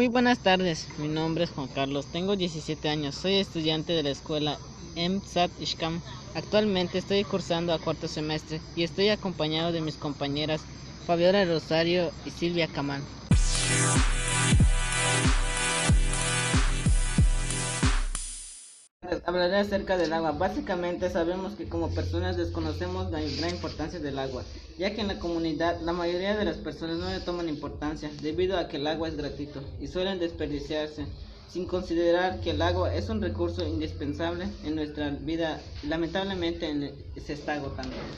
Muy buenas tardes, mi nombre es Juan Carlos, tengo 17 años, soy estudiante de la escuela MSAT Ishkam. Actualmente estoy cursando a cuarto semestre y estoy acompañado de mis compañeras Fabiola Rosario y Silvia Camán. Hablaré acerca del agua. Básicamente sabemos que como personas desconocemos la gran importancia del agua, ya que en la comunidad la mayoría de las personas no le toman importancia debido a que el agua es gratuito y suelen desperdiciarse, sin considerar que el agua es un recurso indispensable en nuestra vida lamentablemente se está agotando.